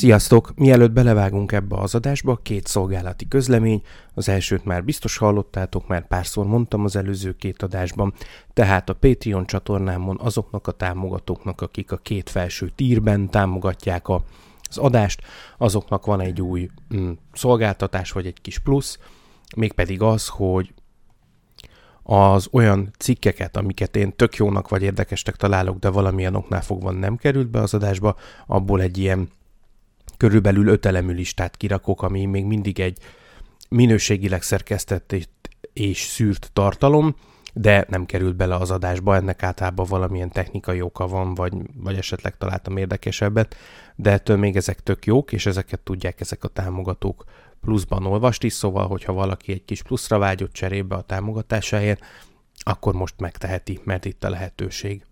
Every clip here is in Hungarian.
Sziasztok! Mielőtt belevágunk ebbe az adásba, két szolgálati közlemény. Az elsőt már biztos hallottátok, már párszor mondtam az előző két adásban. Tehát a Patreon csatornámon azoknak a támogatóknak, akik a két felső tírben támogatják a, az adást, azoknak van egy új mm, szolgáltatás, vagy egy kis plusz, mégpedig az, hogy az olyan cikkeket, amiket én tök jónak vagy érdekesnek találok, de valamilyen oknál fogva nem került be az adásba, abból egy ilyen körülbelül öt elemű listát kirakok, ami még mindig egy minőségileg szerkesztett és szűrt tartalom, de nem került bele az adásba, ennek általában valamilyen technikai oka van, vagy, vagy esetleg találtam érdekesebbet, de ettől még ezek tök jók, és ezeket tudják ezek a támogatók pluszban olvasni, szóval, hogyha valaki egy kis pluszra vágyott cserébe a támogatásáért, akkor most megteheti, mert itt a lehetőség.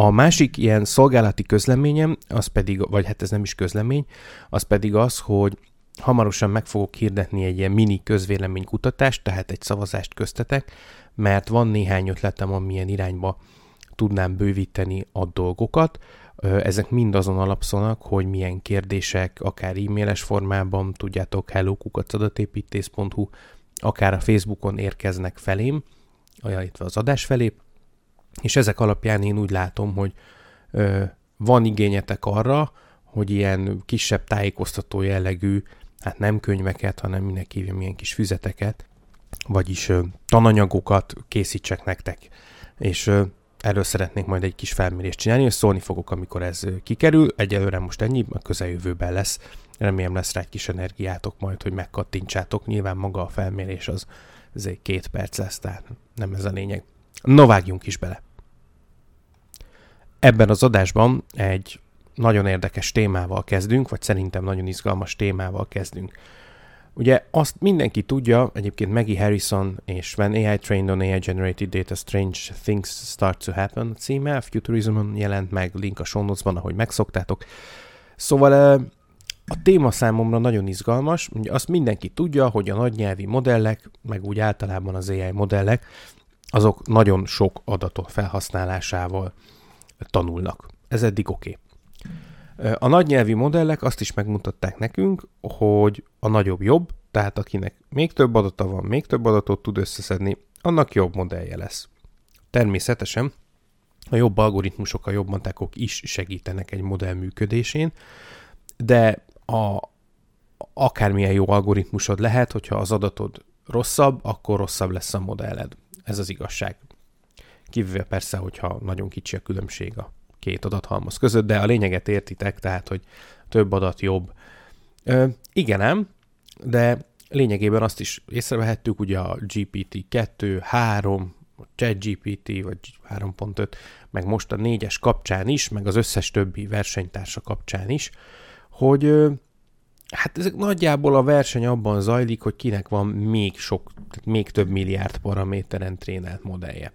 A másik ilyen szolgálati közleményem, az pedig, vagy hát ez nem is közlemény, az pedig az, hogy hamarosan meg fogok hirdetni egy ilyen mini közvéleménykutatást, tehát egy szavazást köztetek, mert van néhány ötletem, amilyen irányba tudnám bővíteni a dolgokat. Ezek mind azon alapszanak, hogy milyen kérdések, akár e-mailes formában, tudjátok, hellokukacadatépítész.hu, akár a Facebookon érkeznek felém, illetve az adás felé, és ezek alapján én úgy látom, hogy ö, van igényetek arra, hogy ilyen kisebb tájékoztató jellegű, hát nem könyveket, hanem minek hívjam ilyen kis füzeteket, vagyis ö, tananyagokat készítsek nektek. És ö, erről szeretnék majd egy kis felmérést csinálni, és szólni fogok, amikor ez kikerül. Egyelőre most ennyi, a közeljövőben lesz. Remélem lesz rá egy kis energiátok majd, hogy megkattintsátok. Nyilván maga a felmérés az, az egy két perc lesz, tehát nem ez a lényeg. No, vágjunk is bele. Ebben az adásban egy nagyon érdekes témával kezdünk, vagy szerintem nagyon izgalmas témával kezdünk. Ugye azt mindenki tudja, egyébként Maggie Harrison és When AI Trained on AI Generated Data Strange Things Start to Happen címe, Futurismon jelent meg, link a show ahogy megszoktátok. Szóval a téma számomra nagyon izgalmas, ugye azt mindenki tudja, hogy a nagynyelvi modellek, meg úgy általában az AI modellek, azok nagyon sok adatok felhasználásával tanulnak. Ez eddig oké. Okay. A nagynyelvi modellek azt is megmutatták nekünk, hogy a nagyobb jobb, tehát akinek még több adata van, még több adatot tud összeszedni, annak jobb modellje lesz. Természetesen a jobb algoritmusok, a jobb matekok is segítenek egy modell működésén, de a, akármilyen jó algoritmusod lehet, hogyha az adatod rosszabb, akkor rosszabb lesz a modelled. Ez az igazság. Kivéve persze, hogyha nagyon kicsi a különbség a két adathalmaz között, de a lényeget értitek, tehát, hogy több adat jobb. Ö, igen, nem, de lényegében azt is észrevehettük, ugye a GPT-2, 3, a ChatGPT, vagy 3.5, meg most a 4-es kapcsán is, meg az összes többi versenytársa kapcsán is, hogy hát ezek nagyjából a verseny abban zajlik, hogy kinek van még sok, tehát még több milliárd paraméteren trénált modellje.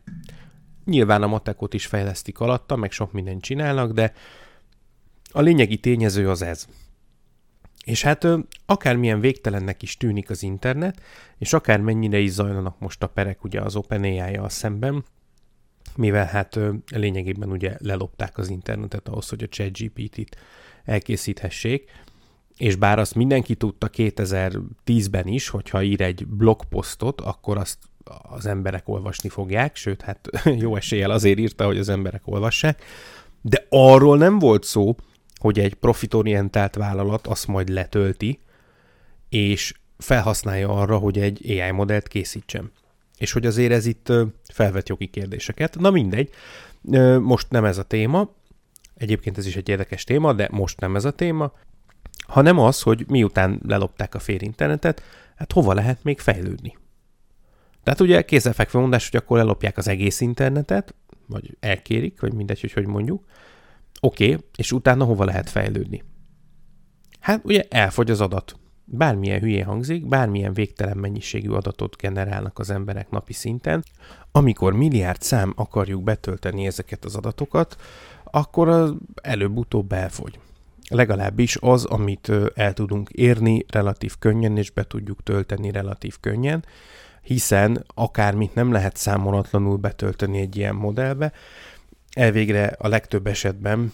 Nyilván a matekot is fejlesztik alatta, meg sok mindent csinálnak, de a lényegi tényező az ez. És hát akármilyen végtelennek is tűnik az internet, és akár mennyire is zajlanak most a perek ugye az OpenAI-jal szemben, mivel hát lényegében ugye lelopták az internetet ahhoz, hogy a ChatGPT-t elkészíthessék, és bár azt mindenki tudta 2010-ben is, hogyha ír egy blogposztot, akkor azt az emberek olvasni fogják, sőt, hát jó eséllyel azért írta, hogy az emberek olvassák, de arról nem volt szó, hogy egy profitorientált vállalat azt majd letölti, és felhasználja arra, hogy egy AI modellt készítsen. És hogy azért ez itt felvet jogi kérdéseket. Na mindegy, most nem ez a téma, egyébként ez is egy érdekes téma, de most nem ez a téma, hanem az, hogy miután lelopták a fél internetet, hát hova lehet még fejlődni. Tehát ugye kézzelfekvő mondás, hogy akkor ellopják az egész internetet, vagy elkérik, vagy mindegy, hogy hogy mondjuk. Oké, okay, és utána hova lehet fejlődni? Hát ugye elfogy az adat. Bármilyen hülyé hangzik, bármilyen végtelen mennyiségű adatot generálnak az emberek napi szinten, amikor milliárd szám akarjuk betölteni ezeket az adatokat, akkor az előbb-utóbb elfogy. Legalábbis az, amit el tudunk érni relatív könnyen, és be tudjuk tölteni relatív könnyen, hiszen akármit nem lehet számolatlanul betölteni egy ilyen modellbe, elvégre a legtöbb esetben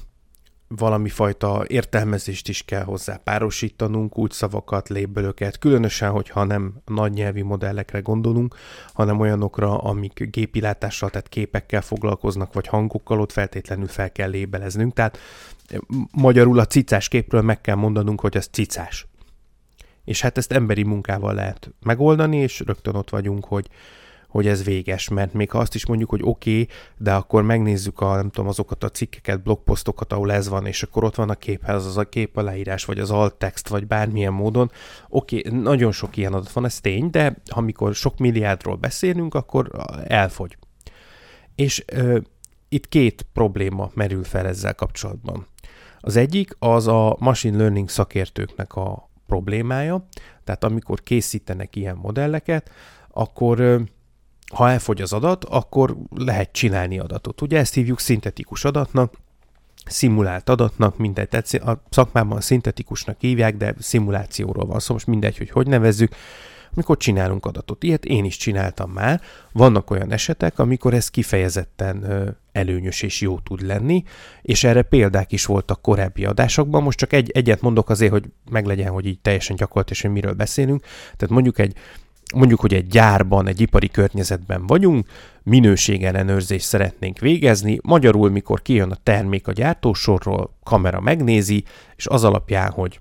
valami fajta értelmezést is kell hozzá párosítanunk, úgy szavakat, lébölöket, különösen, hogyha nem nagy nyelvi modellekre gondolunk, hanem olyanokra, amik gépilátással, tehát képekkel foglalkoznak, vagy hangokkal, ott feltétlenül fel kell lébeleznünk. Tehát magyarul a cicás képről meg kell mondanunk, hogy az cicás. És hát ezt emberi munkával lehet megoldani, és rögtön ott vagyunk, hogy, hogy ez véges, mert még ha azt is mondjuk, hogy oké, okay, de akkor megnézzük a, nem tudom, azokat a cikkeket, blogposztokat, ahol ez van, és akkor ott van a képhez az a kép a leírás, vagy az alt text, vagy bármilyen módon. Oké, okay, nagyon sok ilyen adat van, ez tény, de amikor sok milliárdról beszélünk, akkor elfogy. És ö, itt két probléma merül fel ezzel kapcsolatban. Az egyik az a machine learning szakértőknek a problémája, tehát amikor készítenek ilyen modelleket, akkor ha elfogy az adat, akkor lehet csinálni adatot. Ugye ezt hívjuk szintetikus adatnak, szimulált adatnak, mindegy, tehát a szakmában szintetikusnak hívják, de szimulációról van szó, szóval most mindegy, hogy hogy nevezzük, amikor csinálunk adatot. Ilyet én is csináltam már. Vannak olyan esetek, amikor ez kifejezetten előnyös és jó tud lenni, és erre példák is voltak korábbi adásokban. Most csak egy, egyet mondok azért, hogy meglegyen, hogy így teljesen gyakorlatilag, hogy miről beszélünk. Tehát mondjuk egy mondjuk, hogy egy gyárban, egy ipari környezetben vagyunk, minőségellenőrzést szeretnénk végezni, magyarul, mikor kijön a termék a gyártósorról, kamera megnézi, és az alapján, hogy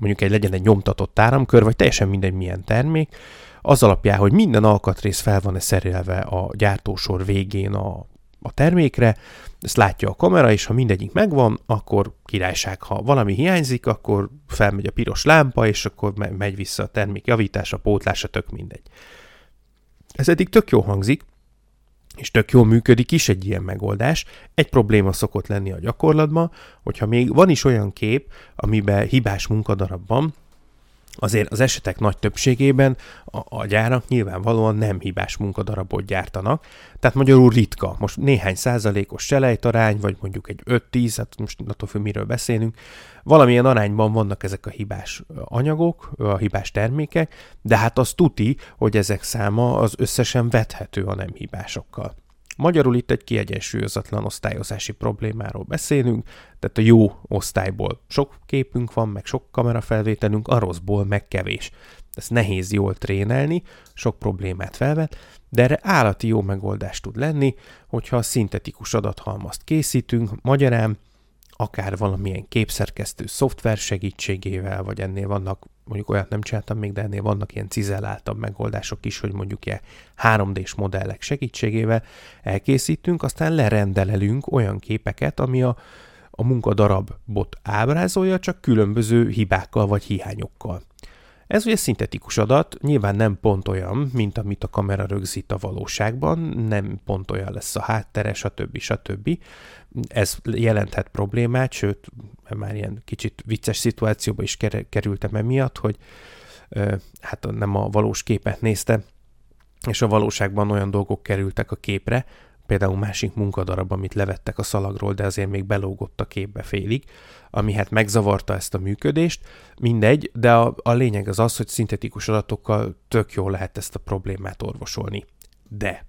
mondjuk egy legyen egy nyomtatott áramkör, vagy teljesen mindegy milyen termék, az alapján, hogy minden alkatrész fel van-e szerelve a gyártósor végén a, a termékre, ezt látja a kamera, és ha mindegyik megvan, akkor királyság. Ha valami hiányzik, akkor felmegy a piros lámpa, és akkor megy vissza a termék javítása, pótlása, tök mindegy. Ez eddig tök jó hangzik, és tök jól működik is egy ilyen megoldás. Egy probléma szokott lenni a gyakorlatban, hogyha még van is olyan kép, amiben hibás munkadarab van, azért az esetek nagy többségében a, a gyárak nyilvánvalóan nem hibás munkadarabot gyártanak, tehát magyarul ritka. Most néhány százalékos selejtarány, vagy mondjuk egy 5-10, hát most attól függ, miről beszélünk, valamilyen arányban vannak ezek a hibás anyagok, a hibás termékek, de hát az tuti, hogy ezek száma az összesen vethető a nem hibásokkal. Magyarul itt egy kiegyensúlyozatlan osztályozási problémáról beszélünk, tehát a jó osztályból sok képünk van, meg sok kamerafelvételünk, a rosszból meg kevés. Ezt nehéz jól trénelni, sok problémát felvet, de erre állati jó megoldás tud lenni, hogyha szintetikus adathalmazt készítünk, magyarán akár valamilyen képszerkesztő szoftver segítségével, vagy ennél vannak, mondjuk olyat nem csináltam még, de ennél vannak ilyen cizelláltabb megoldások is, hogy mondjuk ilyen 3D-s modellek segítségével elkészítünk, aztán lerendelelünk olyan képeket, ami a, a munkadarabot ábrázolja, csak különböző hibákkal vagy hiányokkal. Ez ugye szintetikus adat, nyilván nem pont olyan, mint amit a kamera rögzít a valóságban, nem pont olyan lesz a háttere, stb. stb. Ez jelenthet problémát, sőt, már ilyen kicsit vicces szituációba is kerültem emiatt, hogy hát nem a valós képet nézte, és a valóságban olyan dolgok kerültek a képre, például másik munkadarab, amit levettek a szalagról, de azért még belógott a képbe félig, ami hát megzavarta ezt a működést. Mindegy, de a, a lényeg az az, hogy szintetikus adatokkal tök jól lehet ezt a problémát orvosolni. De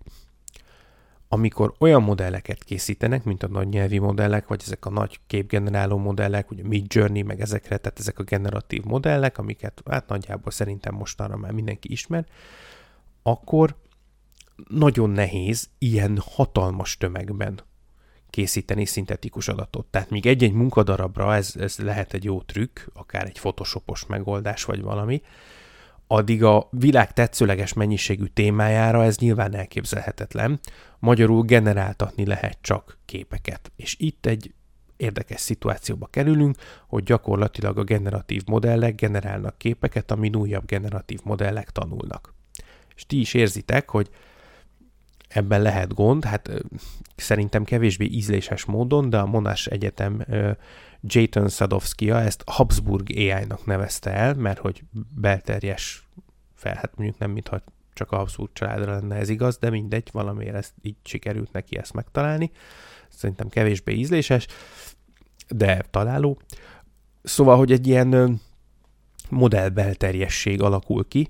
amikor olyan modelleket készítenek, mint a nagy nyelvi modellek, vagy ezek a nagy képgeneráló modellek, ugye Mid Journey, meg ezekre, tehát ezek a generatív modellek, amiket hát nagyjából szerintem mostanra már mindenki ismer, akkor nagyon nehéz ilyen hatalmas tömegben készíteni szintetikus adatot. Tehát míg egy-egy munkadarabra ez, ez lehet egy jó trükk, akár egy photoshopos megoldás vagy valami, addig a világ tetszőleges mennyiségű témájára ez nyilván elképzelhetetlen. Magyarul generáltatni lehet csak képeket. És itt egy érdekes szituációba kerülünk, hogy gyakorlatilag a generatív modellek generálnak képeket, ami újabb generatív modellek tanulnak. És ti is érzitek, hogy ebben lehet gond, hát szerintem kevésbé ízléses módon, de a Monash Egyetem Jayton Sadowski-a ezt Habsburg AI-nak nevezte el, mert hogy belterjes fel, hát mondjuk nem mintha csak a Habsburg családra lenne ez igaz, de mindegy, valamiért ezt így sikerült neki ezt megtalálni. Szerintem kevésbé ízléses, de találó. Szóval, hogy egy ilyen modellbelterjesség alakul ki,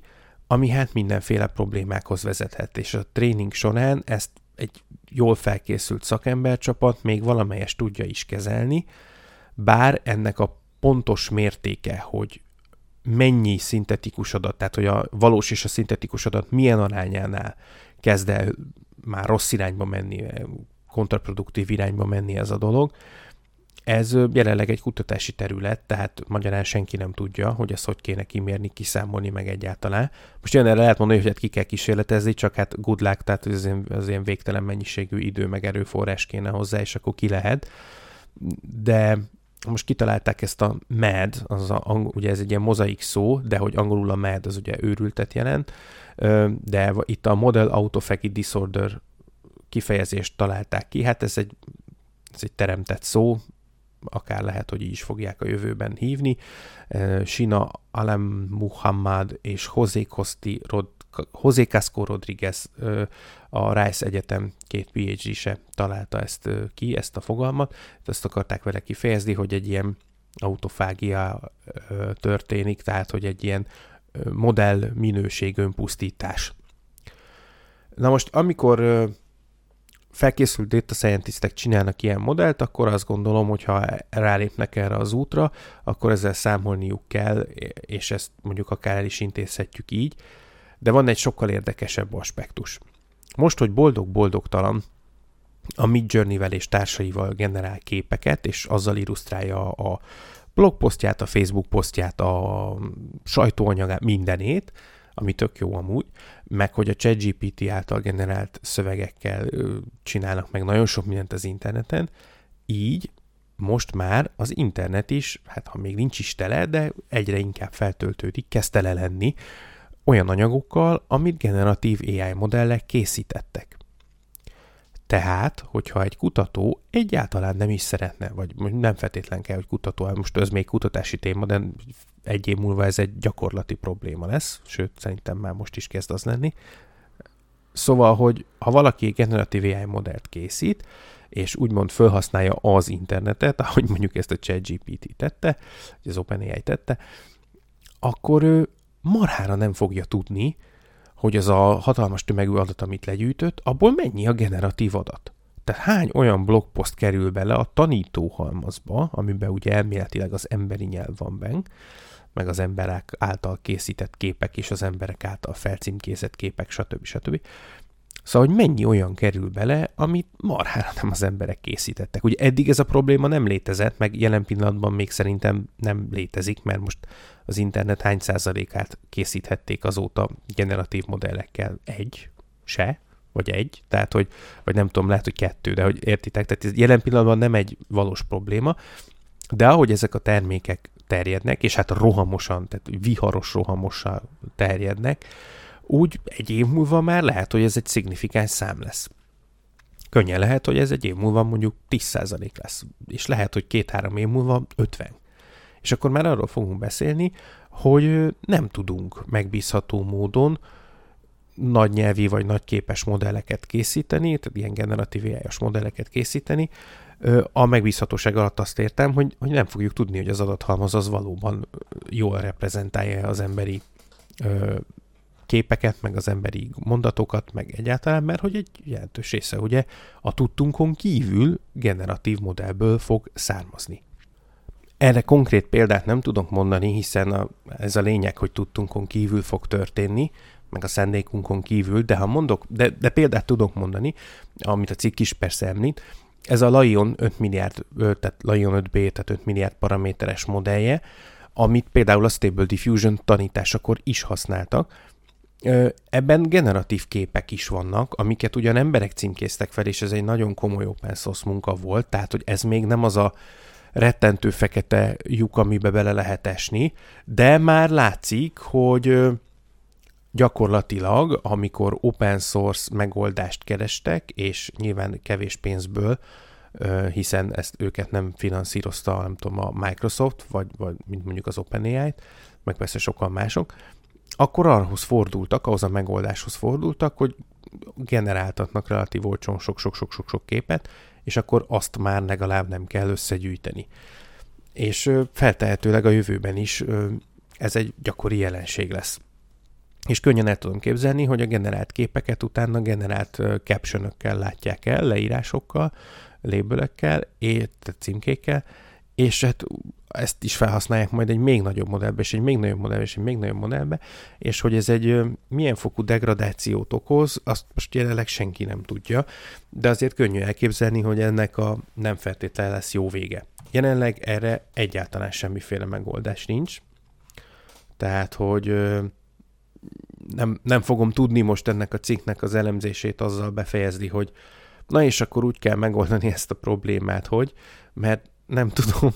ami hát mindenféle problémákhoz vezethet, és a tréning során ezt egy jól felkészült szakembercsapat még valamelyes tudja is kezelni, bár ennek a pontos mértéke, hogy mennyi szintetikus adat, tehát hogy a valós és a szintetikus adat milyen arányánál kezd el már rossz irányba menni, kontraproduktív irányba menni ez a dolog, ez jelenleg egy kutatási terület, tehát magyarán senki nem tudja, hogy ezt hogy kéne kimérni, kiszámolni meg egyáltalán. Most ilyen erre lehet mondani, hogy hát ki kell kísérletezni, csak hát good luck, tehát az ilyen, az ilyen végtelen mennyiségű idő meg erőforrás kéne hozzá, és akkor ki lehet. De most kitalálták ezt a MAD, az a, ugye ez egy ilyen mozaik szó, de hogy angolul a MAD az ugye őrültet jelent, de itt a Model Autophagy Disorder kifejezést találták ki, hát ez egy, ez egy teremtett szó, akár lehet, hogy így is fogják a jövőben hívni. Sina Alem Muhammad és José, Costi Rod, José Casco Rodriguez a Rice Egyetem két PhD-se találta ezt ki, ezt a fogalmat. Ezt akarták vele kifejezni, hogy egy ilyen autofágia történik, tehát hogy egy ilyen modell minőség önpusztítás. Na most, amikor felkészült data scientistek csinálnak ilyen modellt, akkor azt gondolom, hogy ha rálépnek erre az útra, akkor ezzel számolniuk kell, és ezt mondjuk akár el is intézhetjük így, de van egy sokkal érdekesebb aspektus. Most, hogy boldog-boldogtalan a Midjourney-vel és társaival generál képeket, és azzal illusztrálja a blogposztját, a Facebook posztját, a sajtóanyagát, mindenét, ami tök jó amúgy, meg hogy a ChatGPT által generált szövegekkel csinálnak meg nagyon sok mindent az interneten, így most már az internet is, hát ha még nincs is tele, de egyre inkább feltöltődik, kezd tele lenni olyan anyagokkal, amit generatív AI modellek készítettek. Tehát, hogyha egy kutató egyáltalán nem is szeretne, vagy nem feltétlen kell, hogy kutató, hát most ez még kutatási téma, de egy év múlva ez egy gyakorlati probléma lesz, sőt, szerintem már most is kezd az lenni. Szóval, hogy ha valaki generatív AI modellt készít, és úgymond felhasználja az internetet, ahogy mondjuk ezt a ChatGPT tette, vagy az OpenAI tette, akkor ő marhára nem fogja tudni, hogy az a hatalmas tömegű adat, amit legyűjtött, abból mennyi a generatív adat. Tehát hány olyan blogpost kerül bele a tanítóhalmazba, amiben ugye elméletileg az emberi nyelv van benne, meg az emberek által készített képek és az emberek által felcímkézett képek, stb. stb. Szóval, hogy mennyi olyan kerül bele, amit marhára nem az emberek készítettek. Ugye eddig ez a probléma nem létezett, meg jelen pillanatban még szerintem nem létezik, mert most az internet hány százalékát készíthették azóta generatív modellekkel? Egy? Se? Vagy egy? Tehát, hogy, vagy nem tudom, lehet, hogy kettő, de hogy értitek, tehát ez jelen pillanatban nem egy valós probléma, de ahogy ezek a termékek terjednek, és hát rohamosan, tehát viharos rohamosan terjednek, úgy egy év múlva már lehet, hogy ez egy szignifikáns szám lesz. Könnyen lehet, hogy ez egy év múlva mondjuk 10% lesz, és lehet, hogy két-három év múlva 50. És akkor már arról fogunk beszélni, hogy nem tudunk megbízható módon nagy nyelvi vagy nagy képes modelleket készíteni, tehát ilyen generatív ai modelleket készíteni. A megbízhatóság alatt azt értem, hogy, hogy nem fogjuk tudni, hogy az adathalmaz az valóban jól reprezentálja az emberi képeket, meg az emberi mondatokat, meg egyáltalán, mert hogy egy jelentős része ugye a tudtunkon kívül generatív modellből fog származni. Erre konkrét példát nem tudok mondani, hiszen a, ez a lényeg, hogy tudtunkon kívül fog történni, meg a szándékunkon kívül, de ha mondok, de, de példát tudok mondani, amit a cikk is persze említ, ez a Lion 5 milliárd, tehát Lion 5B, tehát 5 milliárd paraméteres modellje, amit például a Stable Diffusion tanításakor is használtak, Ebben generatív képek is vannak, amiket ugyan emberek címkéztek fel, és ez egy nagyon komoly open source munka volt, tehát hogy ez még nem az a rettentő fekete lyuk, amibe bele lehet esni, de már látszik, hogy gyakorlatilag, amikor open source megoldást kerestek, és nyilván kevés pénzből, hiszen ezt őket nem finanszírozta, nem tudom, a Microsoft, vagy, vagy mint mondjuk az OpenAI-t, meg persze sokan mások, akkor arhoz fordultak, ahhoz a megoldáshoz fordultak, hogy generáltatnak relatív olcsón sok-sok-sok-sok képet, és akkor azt már legalább nem kell összegyűjteni. És feltehetőleg a jövőben is ez egy gyakori jelenség lesz. És könnyen el tudom képzelni, hogy a generált képeket utána generált caption látják el, leírásokkal, lébölökkel, címkékkel, és hát ezt is felhasználják majd egy még nagyobb modellbe, és egy még nagyobb modellbe, és egy még nagyobb modellbe, és hogy ez egy milyen fokú degradációt okoz, azt most jelenleg senki nem tudja, de azért könnyű elképzelni, hogy ennek a nem feltétlenül lesz jó vége. Jelenleg erre egyáltalán semmiféle megoldás nincs, tehát, hogy nem, nem fogom tudni most ennek a cikknek az elemzését azzal befejezni, hogy na és akkor úgy kell megoldani ezt a problémát, hogy, mert nem tudom,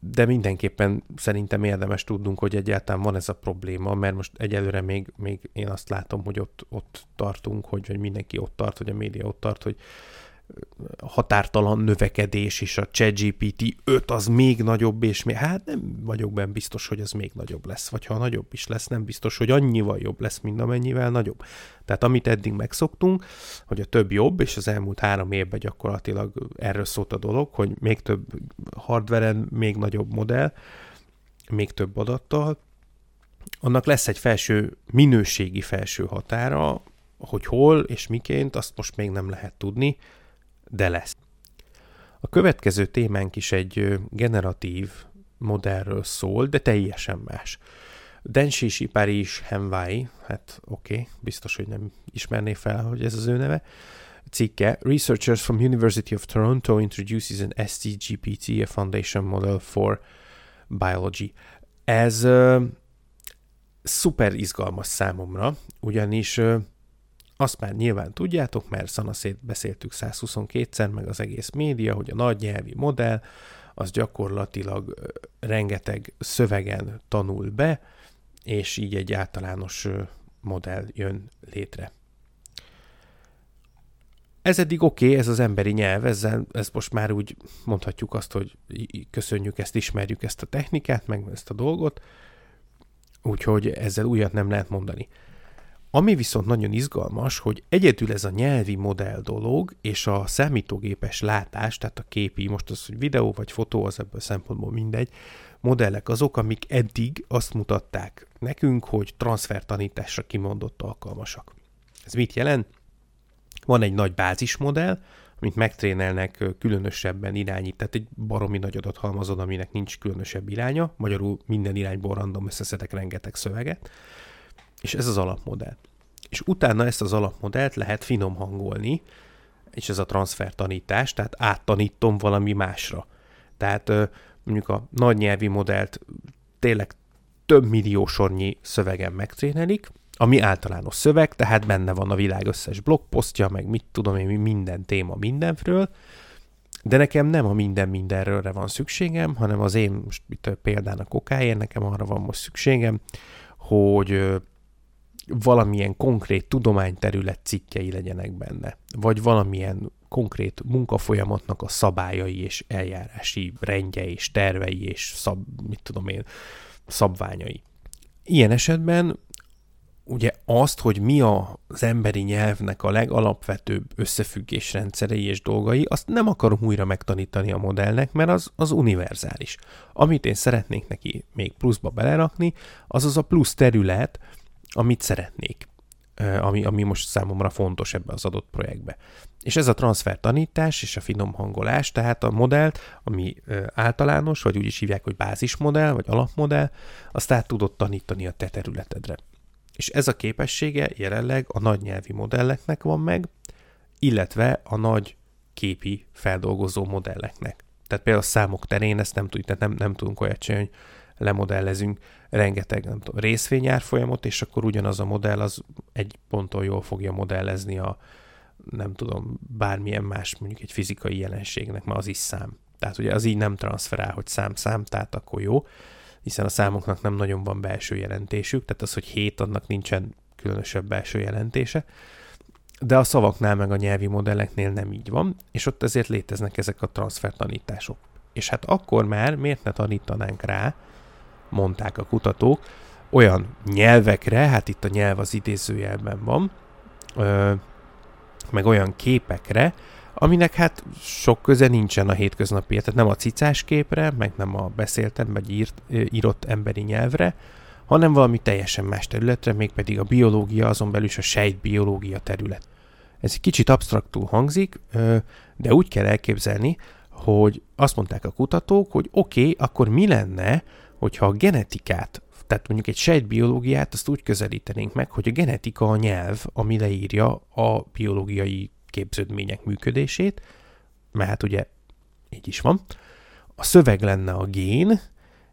de mindenképpen szerintem érdemes tudnunk, hogy egyáltalán van ez a probléma, mert most egyelőre még, még én azt látom, hogy ott, ott tartunk, hogy, hogy mindenki ott tart, hogy a média ott tart, hogy határtalan növekedés, és a ChatGPT 5 az még nagyobb, és még, hát nem vagyok benne biztos, hogy az még nagyobb lesz, vagy ha nagyobb is lesz, nem biztos, hogy annyival jobb lesz, mint amennyivel nagyobb. Tehát amit eddig megszoktunk, hogy a több jobb, és az elmúlt három évben gyakorlatilag erről szólt a dolog, hogy még több hardveren, még nagyobb modell, még több adattal, annak lesz egy felső, minőségi felső határa, hogy hol és miként, azt most még nem lehet tudni, de lesz. A következő témánk is egy generatív modellről szól, de teljesen más. Denshi Paris Henwai, hát oké, okay, biztos, hogy nem ismerné fel, hogy ez az ő neve, cikke, Researchers from University of Toronto introduces an STGPT, a foundation model for biology. Ez uh, szuper izgalmas számomra, ugyanis uh, azt már nyilván tudjátok, mert szanaszét beszéltük 122-szer, meg az egész média, hogy a nagy nyelvi modell az gyakorlatilag rengeteg szövegen tanul be, és így egy általános modell jön létre. Ez eddig oké, okay, ez az emberi nyelv, ezzel, ez most már úgy mondhatjuk azt, hogy köszönjük ezt, ismerjük ezt a technikát, meg ezt a dolgot, úgyhogy ezzel újat nem lehet mondani. Ami viszont nagyon izgalmas, hogy egyedül ez a nyelvi modell dolog, és a számítógépes látás, tehát a képi, most az, hogy videó vagy fotó, az ebből szempontból mindegy, modellek azok, amik eddig azt mutatták nekünk, hogy transfertanításra kimondott alkalmasak. Ez mit jelent? Van egy nagy bázismodell, amit megtrénelnek különösebben irányít, tehát egy baromi nagy adathalmazod, aminek nincs különösebb iránya, magyarul minden irányból random összeszedek rengeteg szöveget, és ez az alapmodell. És utána ezt az alapmodellt lehet finom hangolni, és ez a transfer tanítás, tehát áttanítom valami másra. Tehát mondjuk a nagy nyelvi modellt tényleg több millió sornyi szövegen megtrénelik, ami általános szöveg, tehát benne van a világ összes blogposztja, meg mit tudom én, minden téma mindenfről, de nekem nem a minden mindenről van szükségem, hanem az én, most itt példának okáért, nekem arra van most szükségem, hogy valamilyen konkrét tudományterület cikkei legyenek benne, vagy valamilyen konkrét munkafolyamatnak a szabályai és eljárási rendje és tervei és szab, mit tudom én, szabványai. Ilyen esetben ugye azt, hogy mi az emberi nyelvnek a legalapvetőbb összefüggésrendszerei és dolgai, azt nem akarom újra megtanítani a modellnek, mert az, az univerzális. Amit én szeretnék neki még pluszba belerakni, az az a plusz terület, amit szeretnék, ami, ami most számomra fontos ebbe az adott projektbe. És ez a transfer tanítás és a finom hangolás, tehát a modellt, ami általános, vagy úgy is hívják, hogy bázismodell, vagy alapmodell, azt át tudod tanítani a te területedre. És ez a képessége jelenleg a nagy nyelvi modelleknek van meg, illetve a nagy képi feldolgozó modelleknek. Tehát például a számok terén ezt nem tudjuk, tehát nem, nem tudunk olyat csinálni, hogy lemodellezünk rengeteg nem tudom, részvényárfolyamot, és akkor ugyanaz a modell az egy ponton jól fogja modellezni a nem tudom, bármilyen más, mondjuk egy fizikai jelenségnek, mert az is szám. Tehát ugye az így nem transferál, hogy szám-szám, tehát akkor jó, hiszen a számoknak nem nagyon van belső jelentésük, tehát az, hogy hét, annak nincsen különösebb belső jelentése, de a szavaknál meg a nyelvi modelleknél nem így van, és ott ezért léteznek ezek a transfer tanítások. És hát akkor már miért ne tanítanánk rá, mondták a kutatók, olyan nyelvekre, hát itt a nyelv az idézőjelben van, ö, meg olyan képekre, aminek hát sok köze nincsen a hétköznapi, tehát nem a cicás képre, meg nem a beszéltem, vagy írt, írott emberi nyelvre, hanem valami teljesen más területre, mégpedig a biológia, azon belül is a sejtbiológia terület. Ez egy kicsit absztraktul hangzik, de úgy kell elképzelni, hogy azt mondták a kutatók, hogy oké, okay, akkor mi lenne, hogyha a genetikát, tehát mondjuk egy sejtbiológiát, azt úgy közelítenénk meg, hogy a genetika a nyelv, ami leírja a biológiai képződmények működését, mert hát ugye így is van. A szöveg lenne a gén,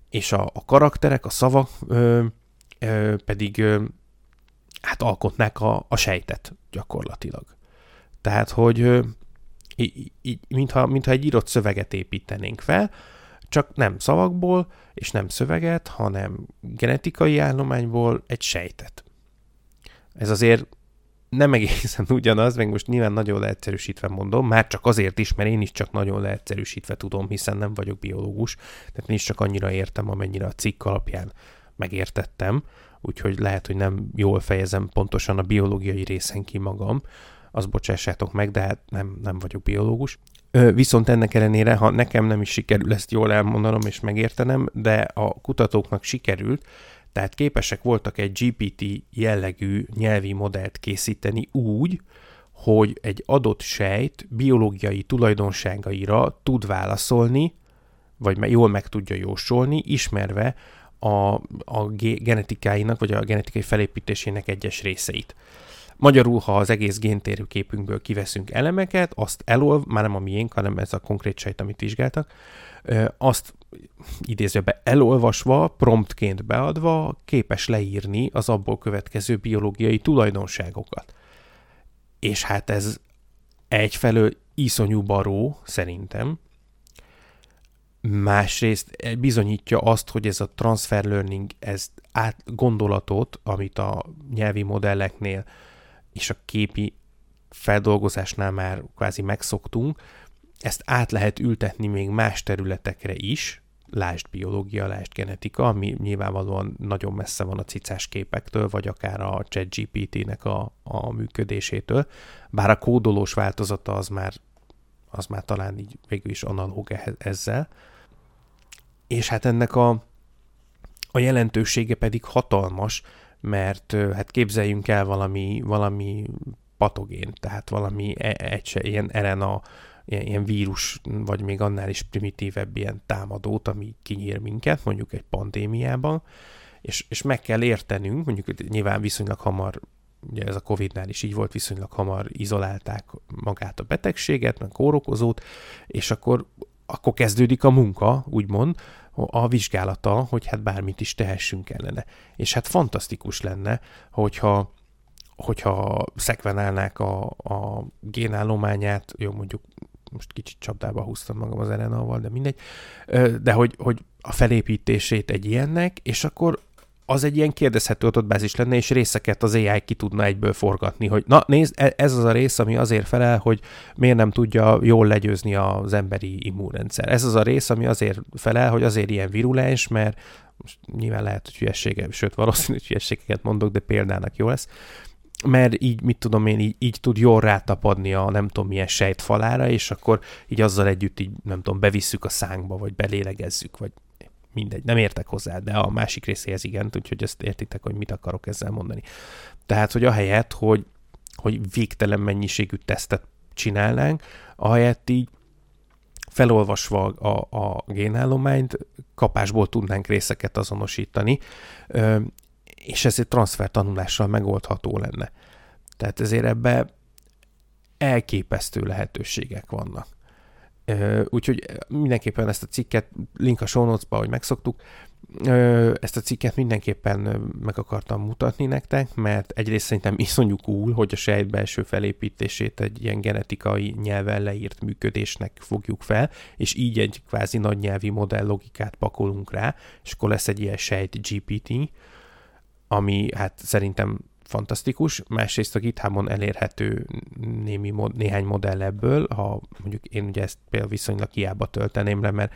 és a, a karakterek, a szavak ö, ö, pedig ö, hát alkotnák a, a sejtet gyakorlatilag. Tehát, hogy ö, így, így, mintha, mintha egy írott szöveget építenénk fel, csak nem szavakból, és nem szöveget, hanem genetikai állományból egy sejtet. Ez azért nem egészen ugyanaz, meg most nyilván nagyon leegyszerűsítve mondom, már csak azért is, mert én is csak nagyon leegyszerűsítve tudom, hiszen nem vagyok biológus, tehát én is csak annyira értem, amennyire a cikk alapján megértettem, úgyhogy lehet, hogy nem jól fejezem pontosan a biológiai részen ki magam, azt bocsássátok meg, de hát nem, nem vagyok biológus. Viszont ennek ellenére, ha nekem nem is sikerül ezt jól elmondanom és megértenem, de a kutatóknak sikerült, tehát képesek voltak egy GPT jellegű nyelvi modellt készíteni úgy, hogy egy adott sejt biológiai tulajdonságaira tud válaszolni, vagy jól meg tudja jósolni, ismerve a, a genetikáinak, vagy a genetikai felépítésének egyes részeit. Magyarul, ha az egész géntérőképünkből kiveszünk elemeket, azt elolv, már nem a miénk, hanem ez a konkrét sejt, amit vizsgáltak, azt idézőbe elolvasva, promptként beadva képes leírni az abból következő biológiai tulajdonságokat. És hát ez egyfelől iszonyú baró, szerintem, másrészt bizonyítja azt, hogy ez a transfer learning, ez át gondolatot, amit a nyelvi modelleknél és a képi feldolgozásnál már kvázi megszoktunk, ezt át lehet ültetni még más területekre is, lásd biológia, lásd genetika, ami nyilvánvalóan nagyon messze van a cicás képektől, vagy akár a ChatGPT-nek a, a működésétől, bár a kódolós változata az már, az már talán így végül is analóg ezzel. És hát ennek a, a jelentősége pedig hatalmas, mert hát képzeljünk el valami, valami patogén, tehát valami e, egy, ilyen RNA, ilyen vírus, vagy még annál is primitívebb ilyen támadót, ami kinyír minket, mondjuk egy pandémiában, és, és meg kell értenünk, mondjuk nyilván viszonylag hamar, ugye ez a Covid-nál is így volt, viszonylag hamar izolálták magát a betegséget, meg kórokozót, és akkor, akkor kezdődik a munka, úgymond, a vizsgálata, hogy hát bármit is tehessünk ellene. És hát fantasztikus lenne, hogyha hogyha szekvenálnák a, a génállományát, jó mondjuk most kicsit csapdába húztam magam az rna de mindegy, de hogy, hogy a felépítését egy ilyennek, és akkor az egy ilyen kérdezhető adatbázis lenne, és részeket az AI ki tudna egyből forgatni, hogy na nézd, e, ez az a rész, ami azért felel, hogy miért nem tudja jól legyőzni az emberi immunrendszer. Ez az a rész, ami azért felel, hogy azért ilyen virulens, mert most nyilván lehet, hogy hülyessége, sőt valószínű, hogy hülyességeket mondok, de példának jó lesz, mert így, mit tudom én, így, így tud jól rátapadni a nem tudom milyen sejtfalára, és akkor így azzal együtt így, nem tudom, bevisszük a szánkba, vagy belélegezzük, vagy mindegy, nem értek hozzá, de a másik részéhez igen, úgyhogy ezt értitek, hogy mit akarok ezzel mondani. Tehát, hogy ahelyett, hogy, hogy végtelen mennyiségű tesztet csinálnánk, ahelyett így felolvasva a, a génállományt, kapásból tudnánk részeket azonosítani, és ez egy transfer tanulással megoldható lenne. Tehát ezért ebbe elképesztő lehetőségek vannak. Úgyhogy mindenképpen ezt a cikket, link a show notes-ba, hogy megszoktuk, ezt a cikket mindenképpen meg akartam mutatni nektek, mert egyrészt szerintem iszonyú cool, hogy a sejt belső felépítését egy ilyen genetikai nyelven leírt működésnek fogjuk fel, és így egy kvázi nagy nyelvi modell logikát pakolunk rá, és akkor lesz egy ilyen sejt GPT, ami hát szerintem fantasztikus, másrészt a GitHubon elérhető némi mod, néhány modell ebből, ha mondjuk én ugye ezt például viszonylag hiába tölteném le, mert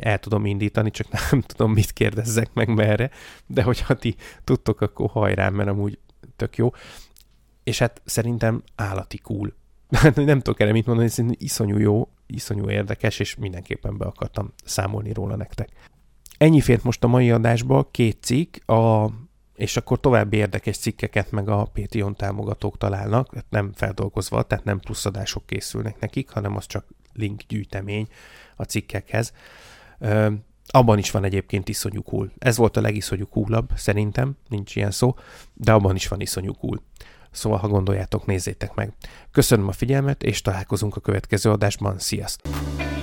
el tudom indítani, csak nem tudom, mit kérdezzek meg merre, de hogyha ti tudtok, akkor hajrá, mert amúgy tök jó. És hát szerintem állati cool. nem tudok erre mit mondani, szerintem iszonyú jó, iszonyú érdekes, és mindenképpen be akartam számolni róla nektek. Ennyi fért most a mai adásba, két cikk, a és akkor további érdekes cikkeket meg a Patreon támogatók találnak, nem feldolgozva, tehát nem pluszadások készülnek nekik, hanem az csak link gyűjtemény a cikkekhez. Ö, abban is van egyébként iszonyú cool. Ez volt a legiszonyú coolabb, szerintem, nincs ilyen szó, de abban is van iszonyú cool. Szóval, ha gondoljátok, nézzétek meg. Köszönöm a figyelmet, és találkozunk a következő adásban. Sziasztok!